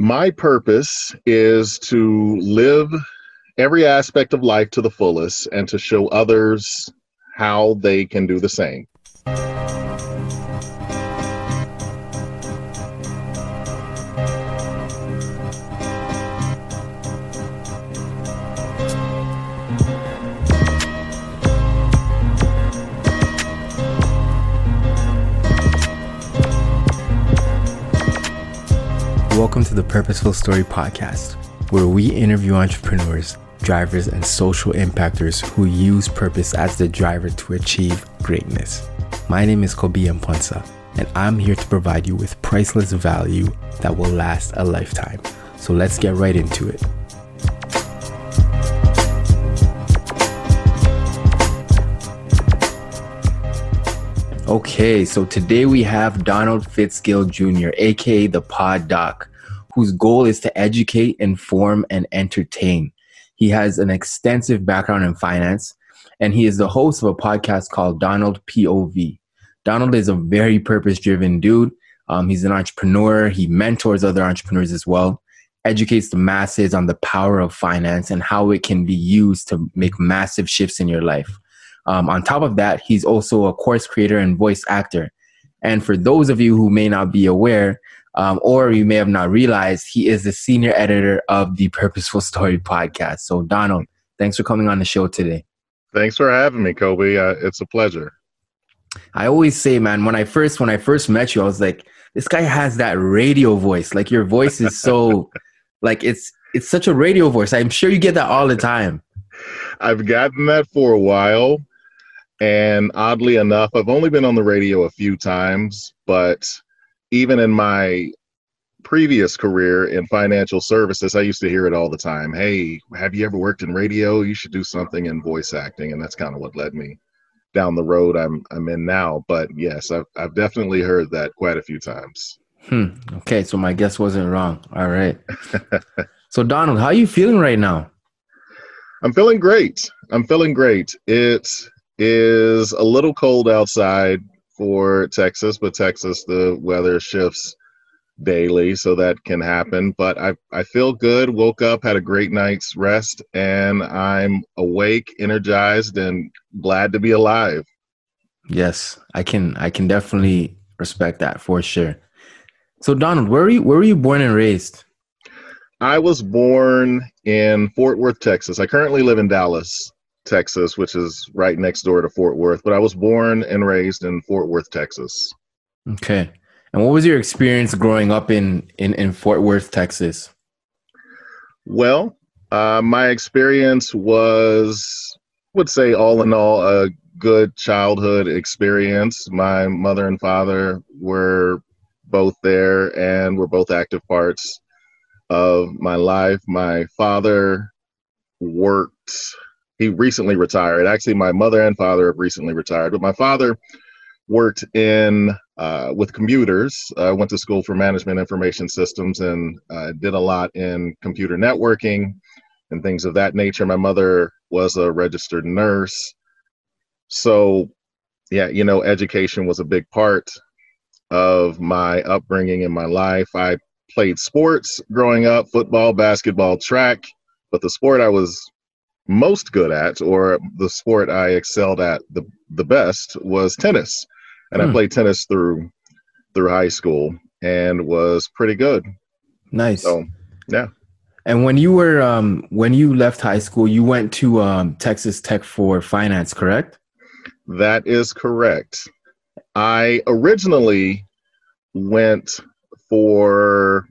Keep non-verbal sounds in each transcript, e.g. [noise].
My purpose is to live every aspect of life to the fullest and to show others how they can do the same. Welcome to the Purposeful Story Podcast, where we interview entrepreneurs, drivers, and social impactors who use purpose as the driver to achieve greatness. My name is Kobe Mponsa, and I'm here to provide you with priceless value that will last a lifetime. So let's get right into it. Okay, so today we have Donald Fitzgill Jr., aka the Pod Doc, whose goal is to educate, inform, and entertain. He has an extensive background in finance, and he is the host of a podcast called Donald POV. Donald is a very purpose driven dude. Um, he's an entrepreneur, he mentors other entrepreneurs as well, educates the masses on the power of finance and how it can be used to make massive shifts in your life. Um, on top of that, he's also a course creator and voice actor. And for those of you who may not be aware, um, or you may have not realized, he is the senior editor of the Purposeful Story podcast. So, Donald, thanks for coming on the show today. Thanks for having me, Kobe. Uh, it's a pleasure. I always say, man, when I first when I first met you, I was like, this guy has that radio voice. Like your voice is so, [laughs] like it's it's such a radio voice. I'm sure you get that all the time. I've gotten that for a while. And oddly enough, I've only been on the radio a few times, but even in my previous career in financial services, I used to hear it all the time. Hey, have you ever worked in radio? You should do something in voice acting. And that's kind of what led me down the road I'm I'm in now. But yes, I've I've definitely heard that quite a few times. Hmm. Okay, so my guess wasn't wrong. All right. [laughs] so Donald, how are you feeling right now? I'm feeling great. I'm feeling great. It's is a little cold outside for Texas, but Texas, the weather shifts daily, so that can happen. But I, I feel good, woke up, had a great night's rest, and I'm awake, energized, and glad to be alive. Yes, I can I can definitely respect that for sure. So Donald, where were you where were you born and raised? I was born in Fort Worth, Texas. I currently live in Dallas, Texas, which is right next door to Fort Worth. But I was born and raised in Fort Worth, Texas. Okay. And what was your experience growing up in in, in Fort Worth, Texas? Well, uh, my experience was, I would say, all in all, a good childhood experience. My mother and father were both there and were both active parts of my life. My father worked he recently retired. Actually, my mother and father have recently retired, but my father worked in uh, with computers. I uh, went to school for management information systems and uh, did a lot in computer networking and things of that nature. My mother was a registered nurse, so yeah, you know, education was a big part of my upbringing in my life. I played sports growing up football, basketball, track, but the sport I was most good at, or the sport I excelled at the the best, was tennis, and hmm. I played tennis through through high school and was pretty good. Nice. So, yeah. And when you were um, when you left high school, you went to um, Texas Tech for finance, correct? That is correct. I originally went for,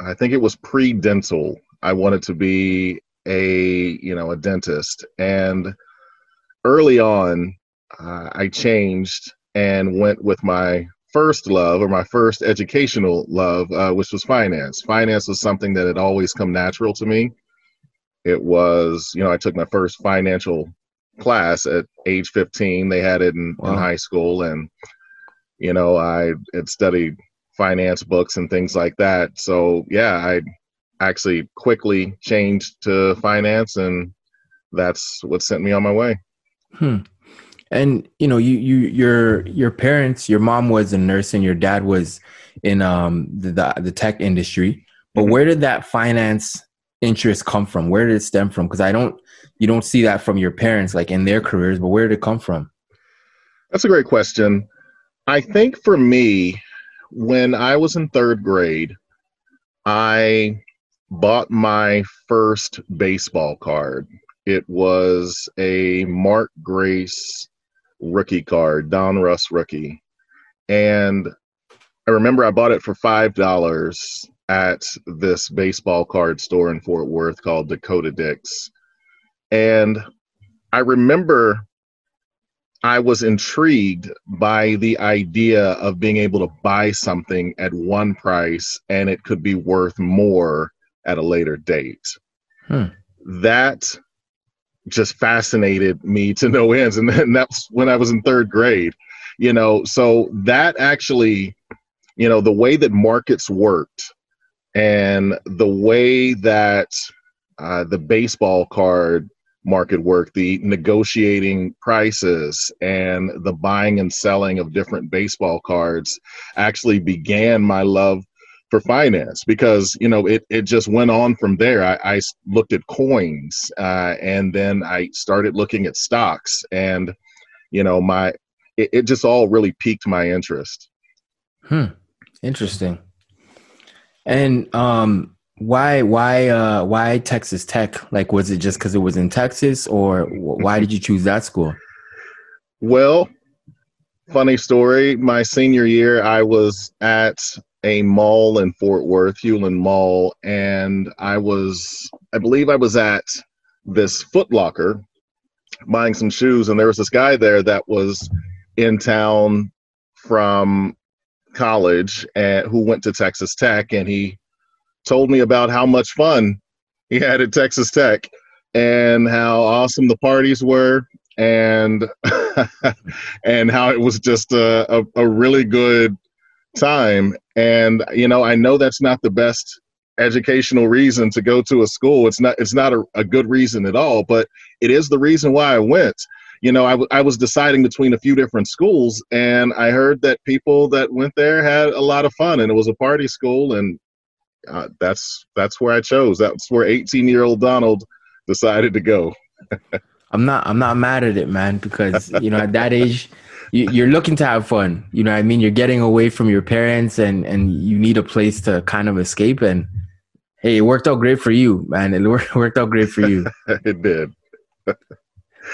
I think it was pre dental. I wanted to be a you know a dentist. And early on uh, i changed and went with my first love or my first educational love uh, which was finance. Finance was something that had always come natural to me. It was you know i took my first financial class at age 15 they had it in, wow. in high school and you know i had studied finance books and things like that. So yeah i actually quickly changed to finance and that's what sent me on my way hmm. and you know you you your your parents your mom was a nurse and your dad was in um the, the, the tech industry But mm-hmm. where did that finance interest come from? Where did it stem from? Because I don't, you don't see that from your parents, like in their careers. But where did it come from? That's a great question. I think for me, when I was in third grade, I bought my first baseball card. It was a Mark Grace rookie card, Donruss rookie. And I remember I bought it for $5 at this baseball card store in Fort Worth called Dakota Dix. And I remember I was intrigued by the idea of being able to buy something at one price and it could be worth more at a later date. Hmm. That just fascinated me to no ends. And, then that's when I was in third grade, you know. So that actually, you know, the way that markets worked and the way that uh, the baseball card market work, the negotiating prices and the buying and selling of different baseball cards actually began my love for finance because you know it, it just went on from there. I, I looked at coins uh, and then i started looking at stocks and you know my it, it just all really piqued my interest. Hmm. Interesting. And um why why uh why texas tech? Like was it just because it was in texas or why did you choose that school? Well funny story. My senior year i was at a mall in Fort Worth, Hulen Mall, and I was, I believe I was at this Foot Locker buying some shoes, and there was this guy there that was in town from college and who went to Texas Tech, and he told me about how much fun he had at Texas Tech and how awesome the parties were and [laughs] and how it was just a, a, a really good time. And you know, I know that's not the best educational reason to go to a school. It's not. It's not a, a good reason at all. But it is the reason why I went. You know, I, w- I was deciding between a few different schools, and I heard that people that went there had a lot of fun, and it was a party school, and uh, that's that's where I chose. That's where 18 year old Donald decided to go. [laughs] I'm not I'm not mad at it, man, because you know at that age you, are looking to have fun. You know, I mean, you're getting away from your parents, and and you need a place to kind of escape. And hey, it worked out great for you, man. It [laughs] worked out great for you. [laughs] it did. [laughs]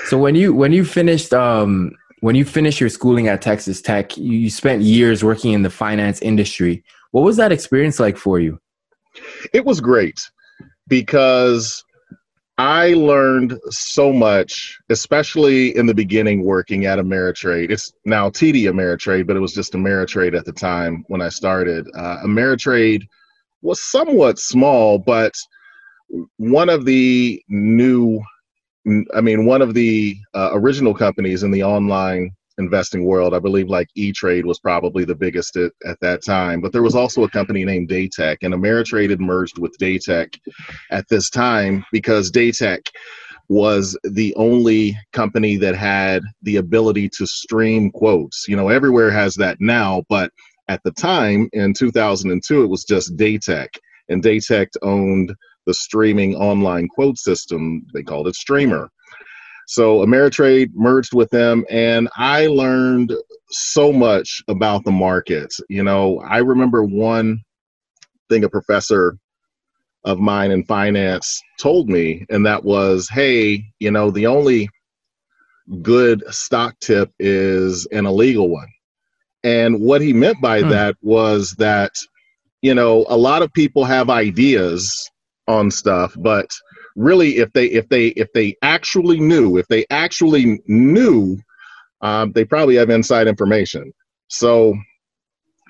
so when you when you finished um when you finished your schooling at Texas Tech, you, you spent years working in the finance industry. What was that experience like for you? It was great because I learned so much, especially in the beginning working at Ameritrade. It's now TD Ameritrade, but it was just Ameritrade at the time when I started. Uh, Ameritrade was somewhat small, but one of the new, I mean, one of the uh, original companies in the online investing world. I believe like E Trade was probably the biggest at, at that time, but there was also a company named Datek, and Ameritrade had merged with Datek at this time because Datek was the only company that had the ability to stream quotes. You know, everywhere has that now, but at the time in 2002, it was just Datek, and Datek owned the streaming online quote system. They called it Streamer. So Ameritrade merged with them, and I learned so much about the markets. You know, I remember one thing a professor of mine in finance told me, and that was, hey, you know, the only good stock tip is an illegal one. And what he meant by hmm. that was that, you know, a lot of people have ideas on stuff, but really if they if they if they actually knew if they actually knew um, they probably have inside information. So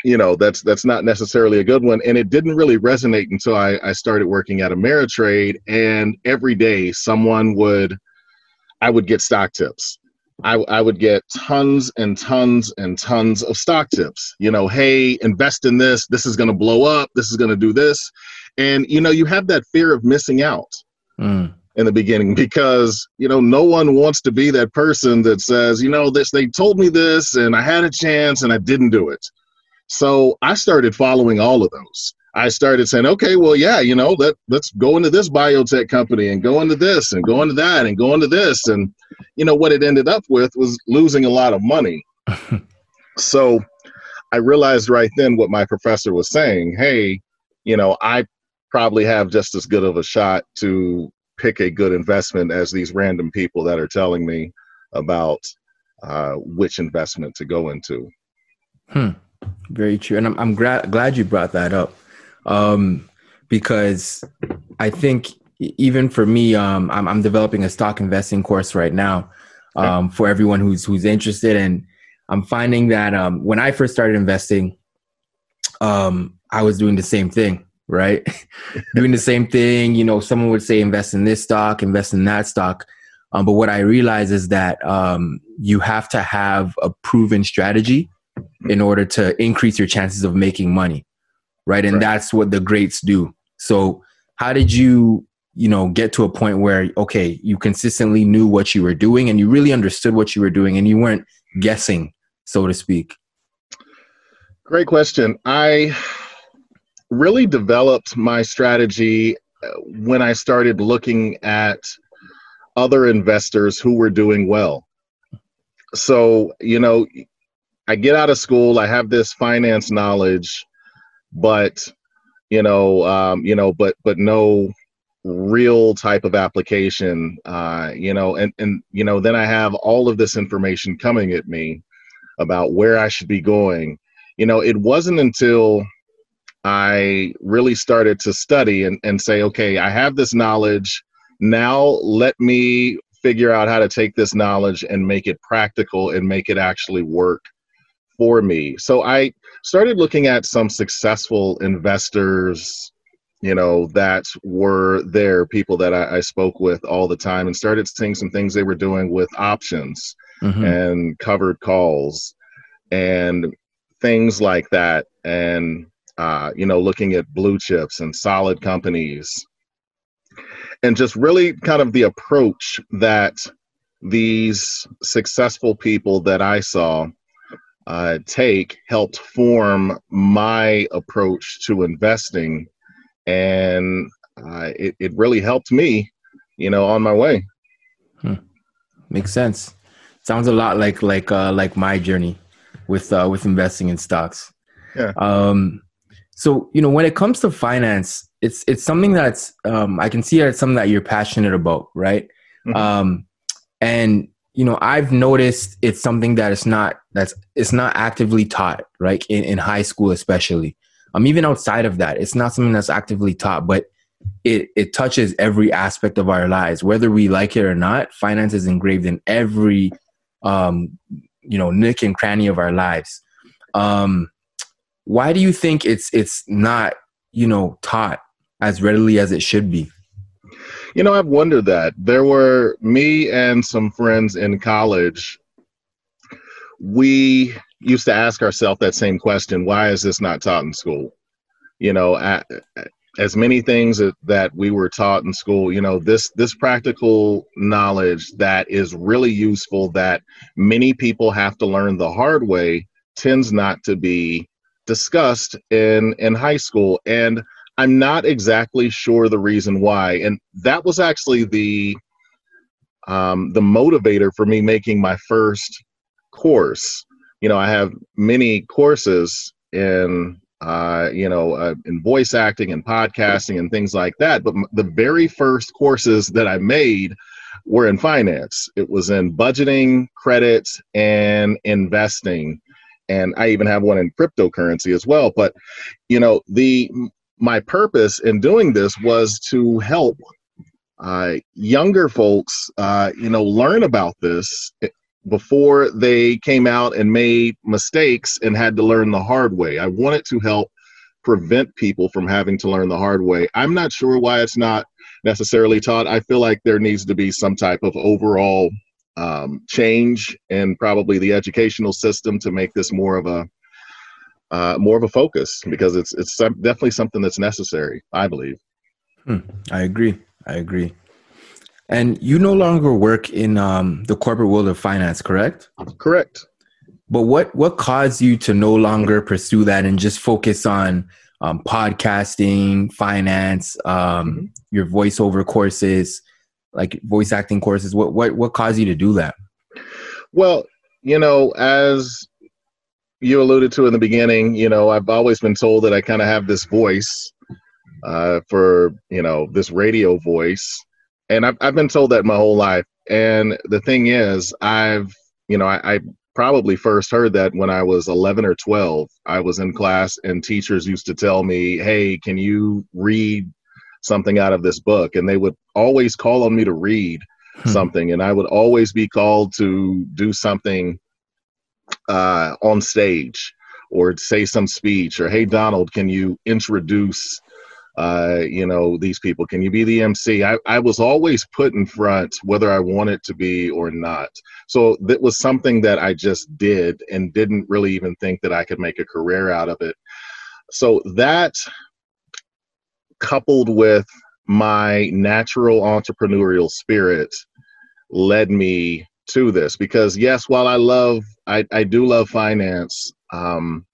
you know that's that's not necessarily a good one. And it didn't really resonate until i, I started working at ameritrade. And every day someone would i would get stock tips. I, I would get tons and tons and tons of stock tips. You know hey invest in this. This is going to blow up. This is going to do this. And you know you have that fear of missing out mm. in the beginning because you know no one wants to be that person that says you know this they told me this and i had a chance and i didn't do it so i started following all of those I started saying, okay, well, yeah, you know, let let's go into this biotech company and go into this and go into that and go into this, and you know what it ended up with was losing a lot of money. [laughs] so I realized right then what my professor was saying. Hey, you know, I probably have just as good of a shot to pick a good investment as these random people that are telling me about uh, which investment to go into. Hmm. Very true, and I'm I'm gra- glad you brought that up. Um, because I think even for me, um, I'm, I'm developing a stock investing course right now um, for everyone who's who's interested, and I'm finding that um, when I first started investing, um, I was doing the same thing, right? [laughs] doing the same thing. You know, someone would say invest in this stock, invest in that stock. Um, but what I realize is that um, you have to have a proven strategy in order to increase your chances of making money right? And right. that's what the greats do. So, how did you, you know, get to a point where okay, you consistently knew what you were doing and you really understood what you were doing and you weren't guessing, so to speak? Great question. I really developed my strategy uh, when I started looking at other investors who were doing well. So, you know, I get out of school, I have this finance knowledge, but you know, um, you know, but but no real type of application, uh, you know, and and you know, then I have all of this information coming at me about where I should be going. You know, it wasn't until I really started to study and, and say, okay, I have this knowledge. Now let me figure out how to take this knowledge and make it practical and make it actually work for me. So I started looking at some successful investors, you know, that were there, people that I, I spoke with all the time, and started seeing some things they were doing with options mm-hmm. and covered calls and things like that. And, uh, you know, looking at blue chips and solid companies. And just really kind of the approach that these successful people that I saw uh, take helped form my approach to investing, and uh, it it really helped me, you know, on my way. Hmm. Makes sense. Sounds a lot like like uh, like my journey with uh, with investing in stocks. Yeah. Um, so you know, when it comes to finance, it's it's something that's um, I can see it's something that you're passionate about, right? Mm-hmm. Um, and you know i've noticed it's something that it's not that's it's not actively taught right in, in high school especially um even outside of that it's not something that's actively taught but it it touches every aspect of our lives whether we like it or not finance is engraved in every um you know nick and cranny of our lives um why do you think it's it's not you know taught as readily as it should be you know, I've wondered that. There were me and some friends in college. We used to ask ourselves that same question why is this not taught in school? You know, as many things that, that we were taught in school, you know, this this practical knowledge that is really useful that many people have to learn the hard way tends not to be discussed in in high school and I'm not exactly sure the reason why, and that was actually the um, the motivator for me making my first course. You know, I have many courses in uh, you know uh, in voice acting and podcasting and things like that, but m- the very first courses that I made were in finance. It was in budgeting, credits and investing and I even have one in cryptocurrency as well. But you know, the my purpose in doing this was to help uh, younger folks, uh, you know, learn about this before they came out and made mistakes and had to learn the hard way. I wanted to help prevent people from having to learn the hard way. I'm not sure why it's not necessarily taught. I feel like there needs to be some type of overall um, change and probably the educational system to make this more of a uh, more of a focus because it's it's definitely something that's necessary. I believe. Hmm. I agree. I agree. And you no longer work in um, the corporate world of finance, correct? Correct. But what what caused you to no longer pursue that and just focus on um, podcasting, finance, um, mm-hmm. your voiceover courses, like voice acting courses. What what what caused you to do that? Well, you know, as you alluded to in the beginning, you know, I've always been told that I kind of have this voice uh, for you know this radio voice, and I've I've been told that my whole life. And the thing is, I've you know I, I probably first heard that when I was 11 or 12. I was in class and teachers used to tell me, "Hey, can you read something out of this book?" And they would always call on me to read hmm. something, and I would always be called to do something uh, on stage or say some speech or, "Hey, Donald, can you introduce?" uh, you know, these people. Can you be the MC? I, I was always put in front, whether I wanted to be or not. So that was something that I just did and didn't really even think that I could make a career out of it. So that coupled with my natural entrepreneurial spirit led me to this because yes while i love i, I do love finance um,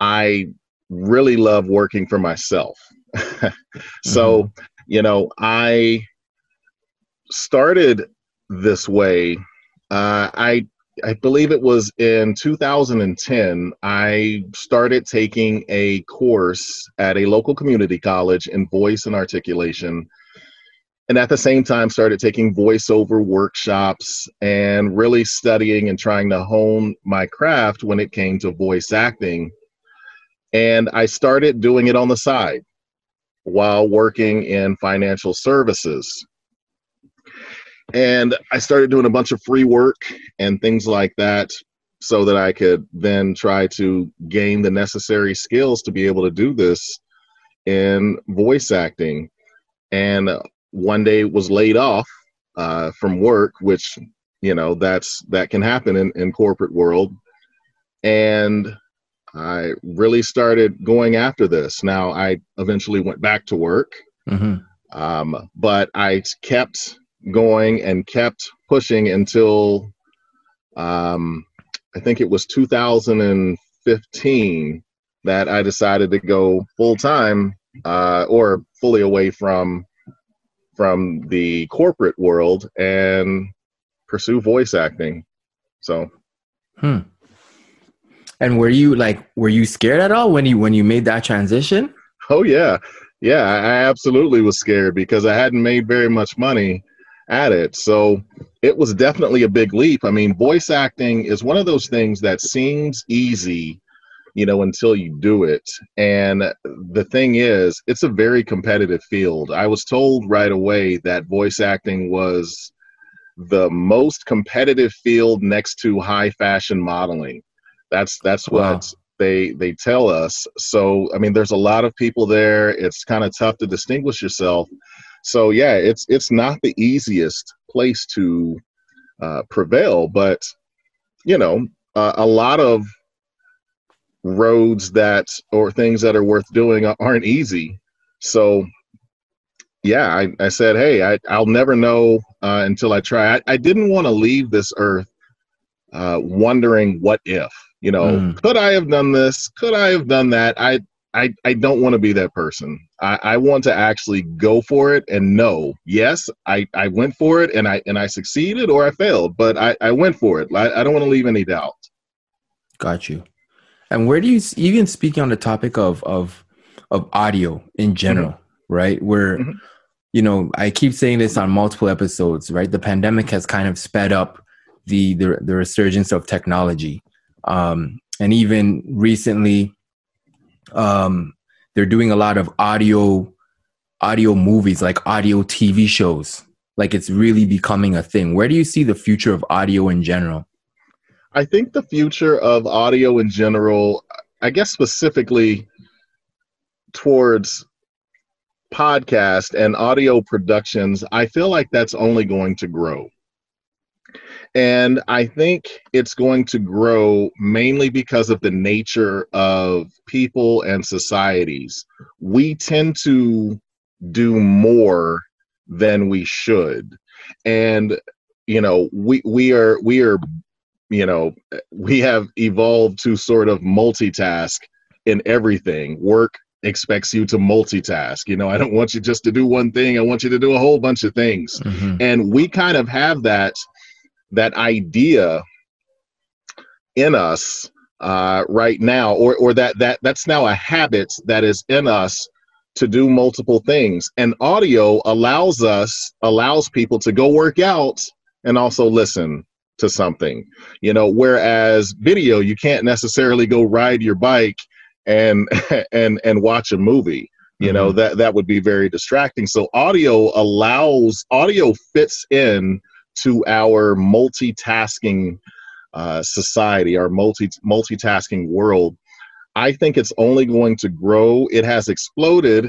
i really love working for myself [laughs] so, mm-hmm. you know, I started this way. Uh, I I believe it was in 2010. I started taking a course at a local community college in voice and articulation. And at the same time, started taking voiceover workshops and really studying and trying to hone my craft when it came to voice acting. And I started doing it on the side while working in financial services. And I started doing a bunch of free work and things like that so that I could then try to gain the necessary skills to be able to do this in voice acting. And one day was laid off uh, from work, which you know that's that can happen in, in corporate world. And I really started going after this. Now, I eventually went back to work, mm-hmm. um, but I kept going and kept pushing until um, I think it was 2015 that I decided to go full time uh, or fully away from from the corporate world and pursue voice acting. So. Hmm. And were you like, were you scared at all when you when you made that transition? Oh yeah, yeah. I absolutely was scared because I hadn't made very much money at it. So it was definitely a big leap. I mean, voice acting is one of those things that seems easy, you know, until you do it. And the thing is, it's a very competitive field. I was told right away that voice acting was the most competitive field next to high fashion modeling. That's that's what they they tell us. So I mean, there's a lot of people there. It's kind of tough to distinguish yourself. So yeah, it's it's not the easiest place to uh, prevail, but you know, uh, a lot of roads that or things that are worth doing aren't easy. So yeah, I, I said, hey, I, I'll never know uh, until I try. I, I didn't want to leave this earth uh, wondering what if. You know, mm. could I have done this? Could I have done that? I I, I don't want to be that person. I, I want to actually go for it and know, yes, I, I went for it and I and I succeeded or I failed, but I, I went for it. I, I don't want to leave any doubt. Got you. And where do you even speaking on the topic of of of audio in general, mm-hmm. right? Where mm-hmm. you know, I keep saying this on multiple episodes, right? The pandemic has kind of sped up the the, the resurgence of technology um, and even recently, um, they're doing a lot of audio audio movies, like audio TV shows. Like it's really becoming a thing. Where do you see the future of audio in general? I think the future of audio in general, I guess specifically towards podcast and audio productions, I feel like that's only going to grow. And I think it's going to grow mainly because of the nature of people and societies. We tend to do more than we should. And you know, we we are we are you know, we have evolved to sort of multitask in everything, work expects you to multitask. You know, I don't want you just to do one thing. I want you to do a whole bunch of things. Mm-hmm. And we kind of have that that idea in us uh, right now, or or that that that's now a habit that is in us to do multiple things. And audio allows us allows people to go work out and also listen to something. You know, whereas video, you can't necessarily go ride your bike and [laughs] and and watch a movie you know mm-hmm. that that would be very distracting so audio allows audio fits in to our multitasking uh, society our multi multitasking world i think it's only going to grow it has exploded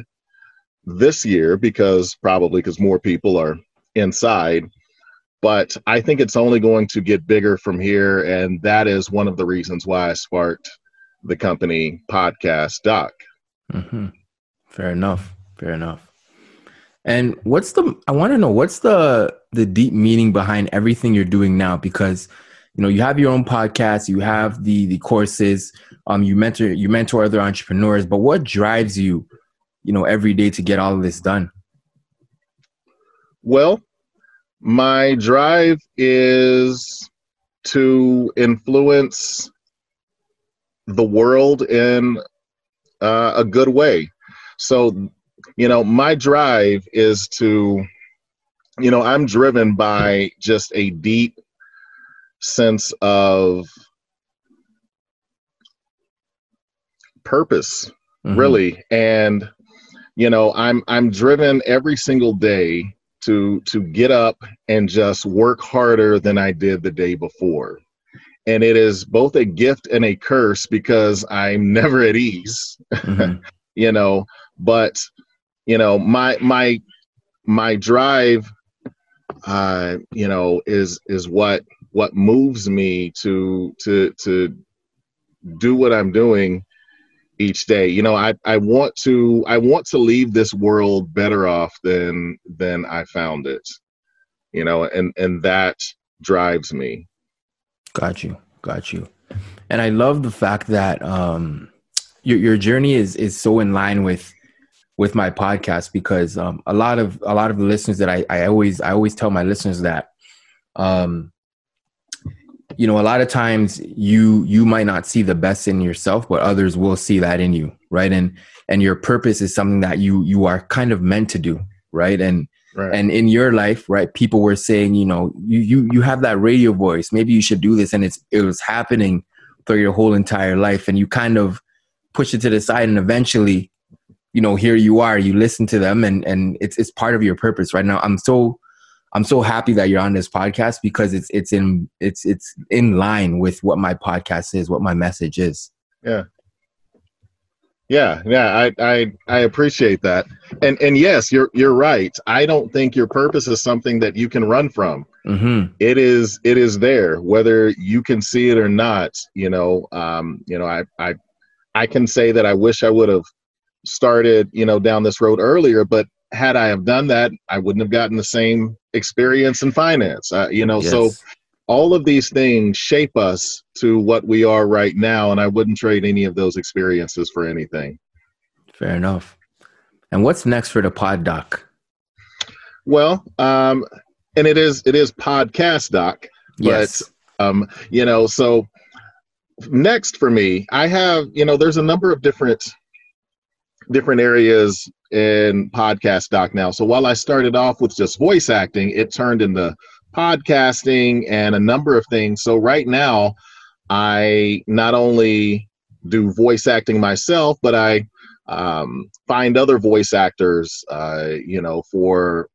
this year because probably because more people are inside but i think it's only going to get bigger from here and that is one of the reasons why i sparked the company podcast doc. Mm-hmm. Fair enough. Fair enough. And what's the? I want to know what's the the deep meaning behind everything you're doing now because you know you have your own podcast, you have the the courses, um, you mentor you mentor other entrepreneurs, but what drives you, you know, every day to get all of this done? Well, my drive is to influence the world in uh, a good way. So, you know, my drive is to, you know, I'm driven by just a deep sense of purpose, mm-hmm. really. And, you know, I'm I'm driven every single day to to get up and just work harder than I did the day before and it is both a gift and a curse because I'm [laughs] never at ease. Mm-hmm. you know, but you know, my my my drive uh you know is is what what moves me to to to do what I'm doing each day. You know, I I want to I want to leave this world better off than than I found it. You know, and and that drives me. Got you. Got you. And I love the fact that um, your your journey is is so in line with with my podcast because um, a lot of a lot of the listeners that I, I always I always tell my listeners that um, you know a lot of times you you might not see the best in yourself but others will see that in you right and and your purpose is something that you you are kind of meant to do right and Right. And in your life, right, people were saying, you know, you, you you have that radio voice. Maybe you should do this, and it's it was happening through your whole entire life, and you kind of push it to the side, and eventually, you know, here you are. You listen to them, and and it's it's part of your purpose right now. I'm so I'm so happy that you're on this podcast because it's it's in it's it's in line with what my podcast is, what my message is. Yeah, yeah, yeah, I, I I appreciate that, and and yes, you're you're right. I don't think your purpose is something that you can run from. Mm-hmm. It is it is there, whether you can see it or not. You know, um, you know, I I I can say that I wish I would have started, you know, down this road earlier, but had I have done that, I wouldn't have gotten the same experience in finance. Uh, you know, yes. so all of these things shape us to what we are right now and i wouldn't trade any of those experiences for anything fair enough and what's next for the pod doc well um and it is it is podcast doc yes. um you know so next for me i have you know there's a number of different different areas in podcast doc now so while i started off with just voice acting it turned into podcasting and a number of things. So right now, I not only do voice acting myself, but I um, find other voice actors, uh, you know, for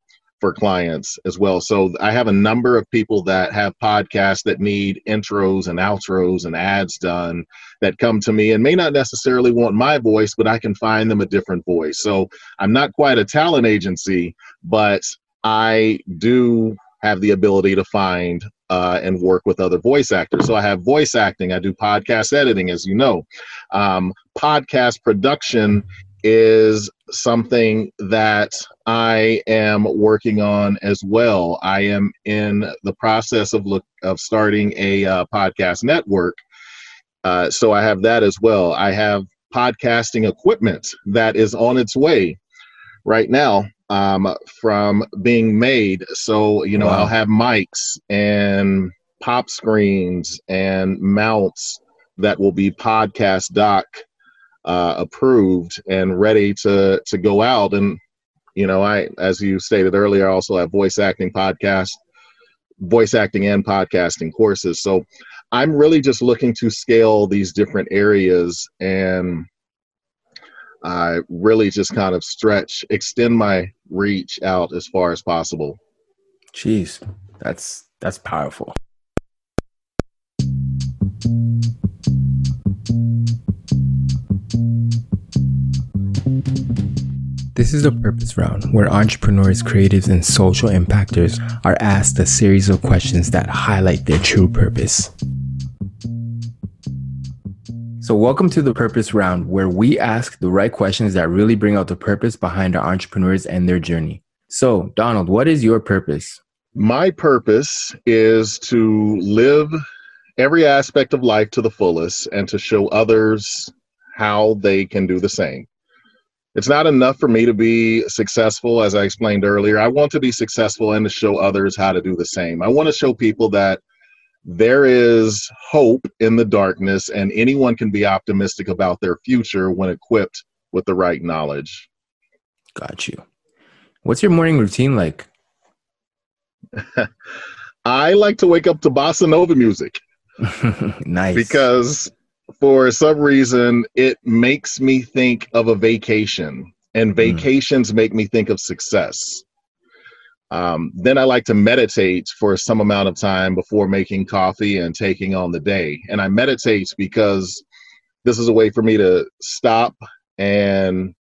for clients as well. So I have a number of people that have podcasts that need intros and outros and ads done that come to me and may not necessarily want my voice, but I can find them a different voice. So I'm not quite a talent agency, but I do have the ability to find uh, and work with other voice actors. So I have voice acting, I do podcast editing, as you know. Um, podcast production is something that I am working on as well. I am in the process of look of starting a uh, podcast network. Uh, so I have that as well. I have podcasting equipment that is on its way right now um, from being made. So, you know, wow. I'll have mics and pop screens and mounts that will be podcast doc uh, approved and ready to to go out. And you know, I as you stated earlier, I also have voice acting podcast, voice acting and podcasting courses. So I'm really just looking to scale these different areas and I really just kind of stretch, extend my reach out as far as possible. Jeez, that's that's powerful. This is the Purpose Round, where entrepreneurs, creatives, and social impactors are asked a series of questions that highlight their true purpose. So, welcome to the Purpose Round, where we ask the right questions that really bring out the purpose behind our entrepreneurs and their journey. So, Donald, what is your purpose? My purpose is to live every aspect of life to the fullest and to show others how they can do the same. It's not enough for me to be successful, as I explained earlier. I want to be successful and to show others how to do the same. I want to show people that there is hope in the darkness, and anyone can be optimistic about their future when equipped with the right knowledge. Got you. What's your morning routine like? [laughs] I like to wake up to bossa nova music. [laughs] nice. Because for some reason, it makes me think of a vacation, and hmm. vacations mm. make me think of success. Um, then I like to meditate for some amount of time before making coffee and taking on the day. And I meditate because this is a way for me to stop and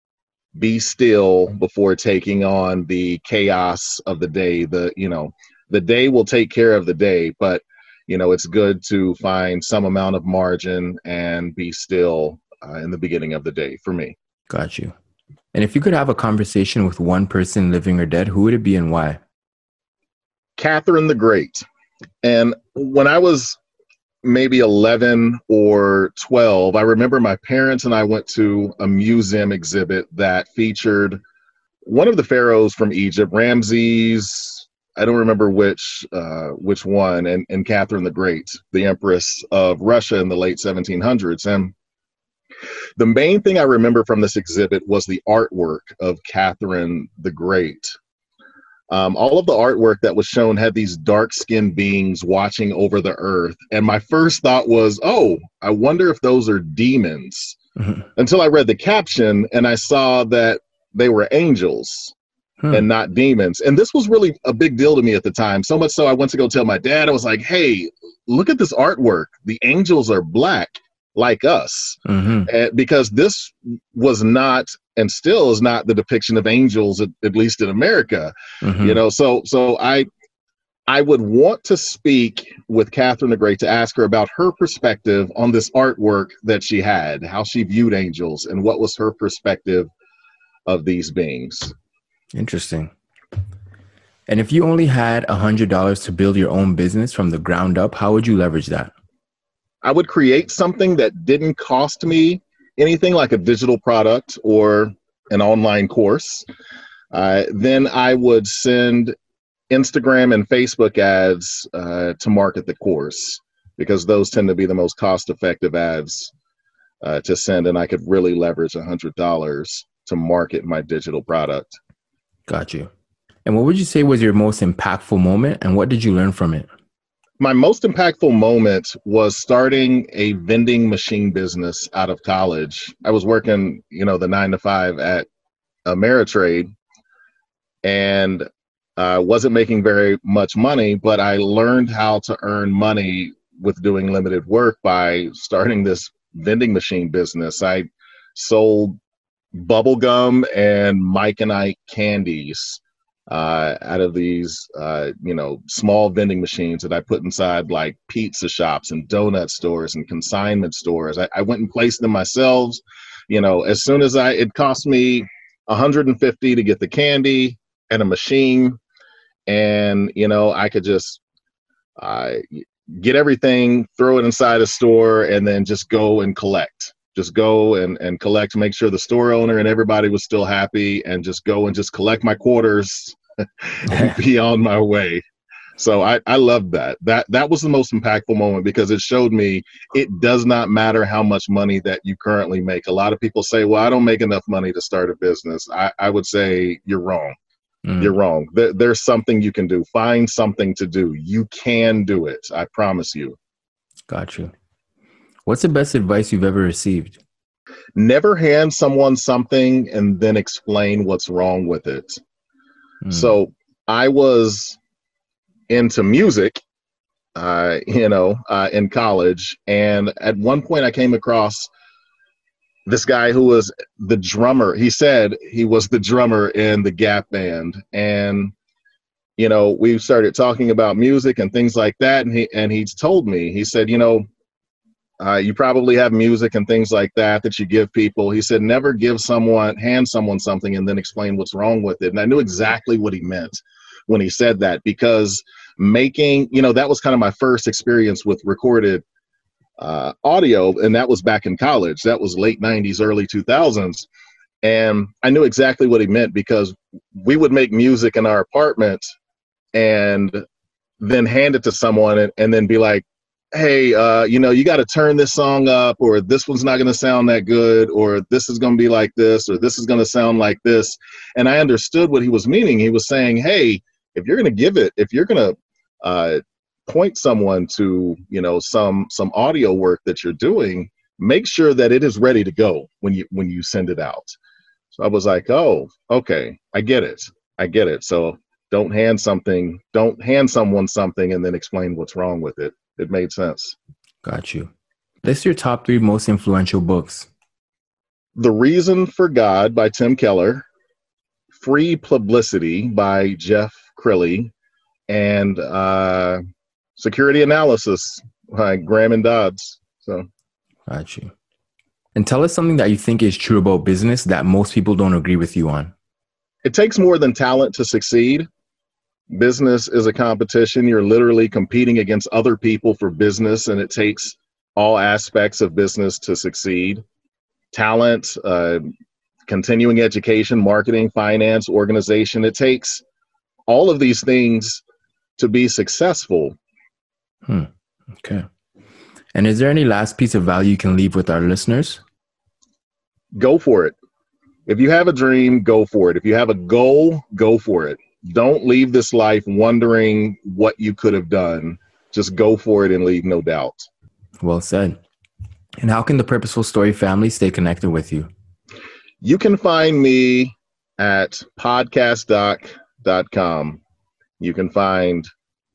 be still before taking on the chaos of the day. The, you know, the day will take care of the day, but, you know, it's good to find some amount of margin and be still uh, in the beginning of the day for me. Got you. And if you could have a conversation with one person living or dead, who would it be and why? Catherine the Great. And when I was maybe 11 or 12, I remember my parents and I went to a museum exhibit that featured one of the pharaohs from Egypt, Ramses. I don't remember which uh, which one, and, and Catherine the Great, the Empress of Russia in the late 1700s. And the main thing I remember from this exhibit was the artwork of Catherine the Great. Um, all of the artwork that was shown had these dark skinned beings watching over the earth. And my first thought was, oh, I wonder if those are demons. Mm-hmm. Until I read the caption and I saw that they were angels hmm. and not demons. And this was really a big deal to me at the time. So much so I went to go tell my dad, I was like, hey, look at this artwork. The angels are black like us mm-hmm. and because this was not and still is not the depiction of angels at, at least in america mm-hmm. you know so so i i would want to speak with catherine the great to ask her about her perspective on this artwork that she had how she viewed angels and what was her perspective of these beings interesting and if you only had a hundred dollars to build your own business from the ground up how would you leverage that I would create something that didn't cost me anything like a digital product or an online course. Uh, then I would send Instagram and Facebook ads uh, to market the course because those tend to be the most cost effective ads uh, to send. And I could really leverage $100 to market my digital product. Got you. And what would you say was your most impactful moment and what did you learn from it? my most impactful moment was starting a vending machine business out of college. I was working, you know, the nine to five at Ameritrade and uh, wasn't making very much money, but I learned how to earn money with doing limited work by starting this vending machine business. I sold bubble gum and Mike and Ike candies uh, out of these, uh, you know, small vending machines that I put inside like pizza shops and donut stores and consignment stores. I, I went and placed them myself. You know, as soon as I, it cost me 150 to get the candy and a machine, and you know, I could just uh, get everything, throw it inside a store, and then just go and collect. Just go and, and collect, make sure the store owner and everybody was still happy, and just go and just collect my quarters [laughs] and be on my way. So I, I loved that. That that was the most impactful moment because it showed me it does not matter how much money that you currently make. A lot of people say, Well, I don't make enough money to start a business. I, I would say you're wrong. Mm. You're wrong. There, there's something you can do. Find something to do. You can do it. I promise you. Got you. What's the best advice you've ever received? Never hand someone something and then explain what's wrong with it. Mm. So I was into music, uh, you know, uh, in college. And at one point, I came across this guy who was the drummer. He said he was the drummer in the Gap Band, and you know, we started talking about music and things like that. And he and he told me, he said, you know, uh, you probably have music and things like that that you give people. He said, never give someone, hand someone something and then explain what's wrong with it. And I knew exactly what he meant when he said that because making, you know, that was kind of my first experience with recorded uh, audio, and that was back in college. That was late 90s, early 2000s. And I knew exactly what he meant because we would make music in our apartment and then hand it to someone and, and then be like, hey, uh, you know, you got to turn this song up, or this one's not going to sound that good, or this is going to be like this, or this is going to sound like this. And I understood what he was meaning. He was saying, hey, if you're going to give it, if you're going to uh, point someone to, you know, some some audio work that you're doing, make sure that it is ready to go when you when you send it out. So I was like, oh, okay, I get it, I get it. So don't hand something, don't hand someone something and then explain what's wrong with it. It made sense. Got you. List your top three most influential books. The Reason for God by Tim Keller, Free Publicity by Jeff Crilley, and uh, Security Analysis by Graham and Dodds. So, got you. And tell us something that you think is true about business that most people don't agree with you on. It takes more than talent to succeed. Business is a competition. You're literally competing against other people for business, and it takes all aspects of business to succeed talent, uh, continuing education, marketing, finance, organization. It takes all of these things to be successful. Hmm. Okay. And is there any last piece of value you can leave with our listeners? Go for it. If you have a dream, go for it. If you have a goal, go for it. Don't leave this life wondering what you could have done. Just go for it and leave no doubt. Well said. And how can the Purposeful Story family stay connected with you? You can find me at podcastdoc.com. You can find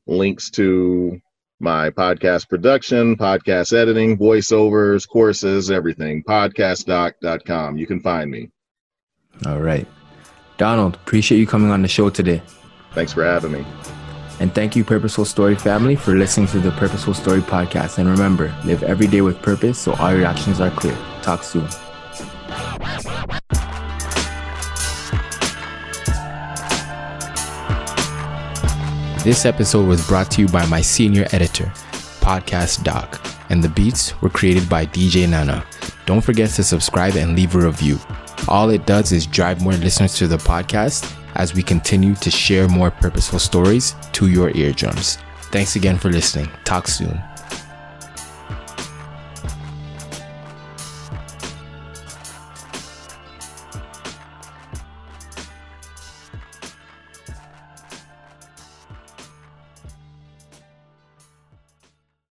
links to my podcast production, podcast editing, voiceovers, courses, everything. Podcastdoc.com. You can find me. All right. Donald, appreciate you coming on the show today. Thanks for having me. And thank you, Purposeful Story family, for listening to the Purposeful Story podcast. And remember, live every day with purpose so all your actions are clear. Talk soon. This episode was brought to you by my senior editor, Podcast Doc, and the beats were created by DJ Nana. Don't forget to subscribe and leave a review. All it does is drive more listeners to the podcast as we continue to share more purposeful stories to your eardrums. Thanks again for listening. Talk soon.